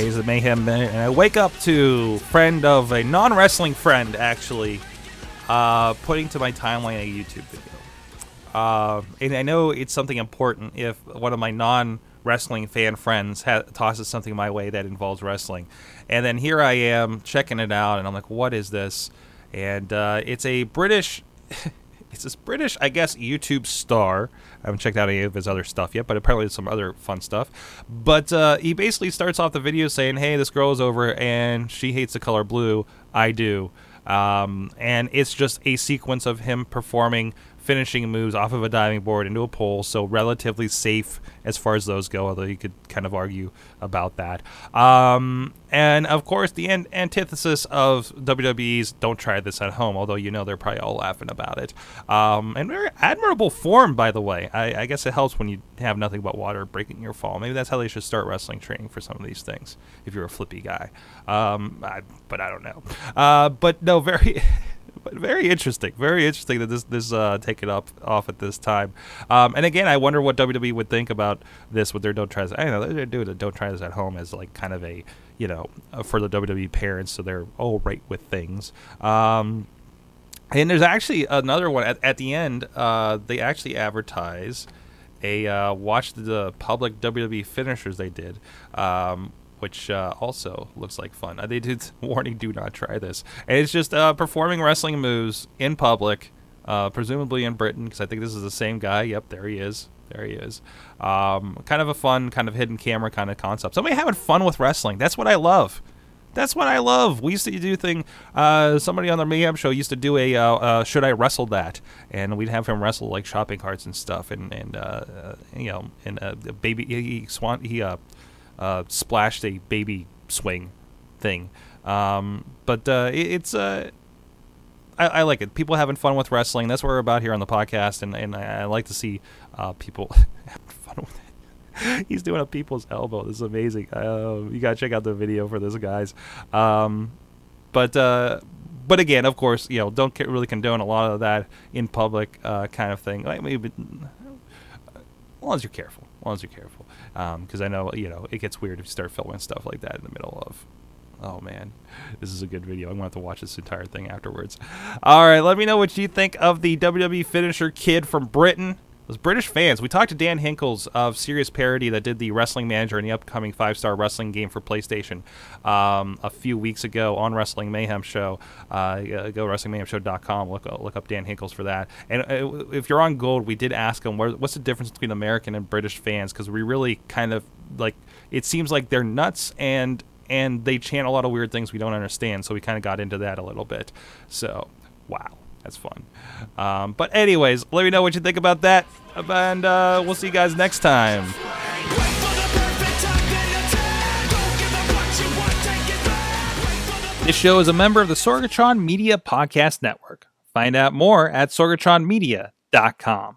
Days of Mayhem, and I wake up to friend of a non-wrestling friend actually uh, putting to my timeline a YouTube video. Uh, and I know it's something important if one of my non-wrestling fan friends ha- tosses something my way that involves wrestling, and then here I am checking it out, and I'm like, "What is this?" And uh, it's a British. it's this British, I guess, YouTube star. I haven't checked out any of his other stuff yet, but apparently it's some other fun stuff. But uh, he basically starts off the video saying, "Hey, this girl is over and she hates the color blue. I do." Um, and it's just a sequence of him performing finishing moves off of a diving board into a pole, so relatively safe as far as those go, although you could kind of argue about that. Um, and of course, the an- antithesis of WWE's don't try this at home, although you know they're probably all laughing about it. Um, and very admirable form, by the way. I-, I guess it helps when you have nothing but water breaking your fall. Maybe that's how they should start wrestling training for some of these things, if you're a flippy guy. Um, I, but I don't know. Uh, but no, very. but very interesting. Very interesting that this this uh, taken up off at this time. Um, and again, I wonder what WWE would think about this with their don't try this. I know they're doing a don't try this at home as like kind of a you know uh, for the WWE parents, so they're all right with things. Um, and there's actually another one at, at the end. Uh, they actually advertise a uh, watch the public WWE finishers they did, um, which uh, also looks like fun. Uh, they did warning: do not try this. And it's just uh, performing wrestling moves in public, uh, presumably in Britain, because I think this is the same guy. Yep, there he is. There he is. Um, kind of a fun, kind of hidden camera kind of concept. Somebody having fun with wrestling. That's what I love. That's what I love. We used to do thing. Uh, somebody on the Mayhem show used to do a uh, uh, "Should I wrestle that?" and we'd have him wrestle like shopping carts and stuff, and and uh, uh, you know, and uh, baby he, he swan he uh, uh, splashed a baby swing thing. Um, but uh, it, it's uh, I, I, like it. People having fun with wrestling. That's what we're about here on the podcast, and, and I, I like to see uh, people having fun with it. He's doing a people's elbow. This is amazing. Uh, you gotta check out the video for this, guys. Um, but uh, but again, of course, you know, don't really condone a lot of that in public uh, kind of thing. Like maybe as long as you're careful, long as you're careful because um, I know you know it gets weird if you start filming stuff like that in the middle of. Oh man, this is a good video. I'm gonna have to watch this entire thing afterwards. All right, let me know what you think of the WWE finisher kid from Britain those British fans. We talked to Dan Hinkles of Serious Parody that did the Wrestling Manager and the upcoming five star wrestling game for PlayStation um, a few weeks ago on Wrestling Mayhem Show. Uh, go WrestlingMayhemShow.com. Look look up Dan Hinkles for that. And uh, if you're on Gold, we did ask him what's the difference between American and British fans because we really kind of like it seems like they're nuts and and they chant a lot of weird things we don't understand. So we kind of got into that a little bit. So wow. That's fun. Um, but anyways, let me know what you think about that, and uh, we'll see you guys next time. This show is a member of the Sorgatron Media Podcast Network. Find out more at sorgatronmedia.com.